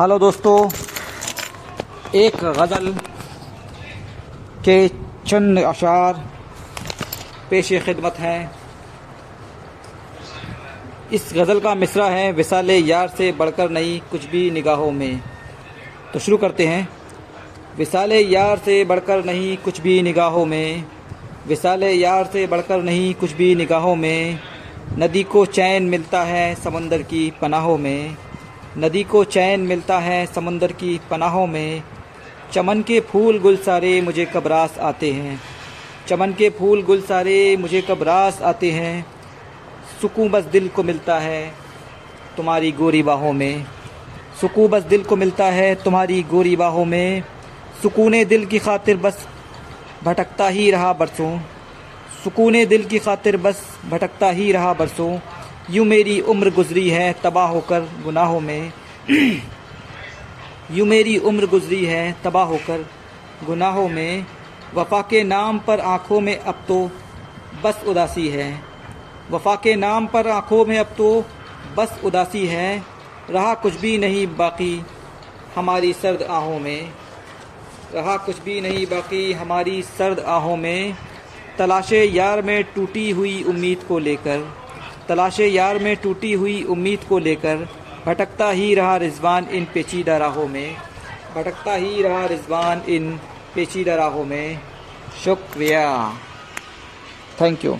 Hello दोस्तों, एक गज़ल के चंद अशार पेश खिदमत हैं। इस गज़ल का मिसरा है विसाल यार से बढ़कर नहीं कुछ भी निगाहों में। तो शुरू करते हैं। विसाल यार से बढ़कर नहीं कुछ भी निगाहों में। विसाल यार से बढ़कर नहीं कुछ भी निगाहों में। नदी को चैन मिलता है समंदर की पनाहों में। नदी को चैन मिलता है समंदर की पनाहों में। चमन के फूल गुल सारे मुझे कबरास आते हैं। चमन के फूल गुल सारे मुझे कबरास आते हैं। सुकून बस दिल को मिलता है तुम्हारी गोरी बाहों में। सुकून बस दिल को मिलता है तुम्हारी गोरी बाहों में। सुकून दिल की खातिर बस भटकता ही रहा बरसों। सुकून दिल की खातिर बस भटकता ही रहा बरसों। यूँ मेरी उम्र गुजरी है, तबाह होकर, गुनाहों में। यूँ मेरी उम्र गुजरी है, तबाह होकर, गुनाहों में। वफा के नाम पर आँखों में अब तो बस उदासी है। वफा के नाम पर आँखों में अब तो बस उदासी है। रहा कुछ भी नहीं बाकी हमारी सर्द आहों में। रहा कुछ भी नहीं बाकी हमारी सर्द आहों में। तलाशे यार में टूटी हुई उम्मीद को लेकर। तलाशे यार में टूटी हुई उम्मीद को लेकर भटकता ही रहा रिजवान इन पेचीदा राहों में। भटकता ही रहा रिजवान इन पेचीदा राहों में। शुक्रिया। Thank you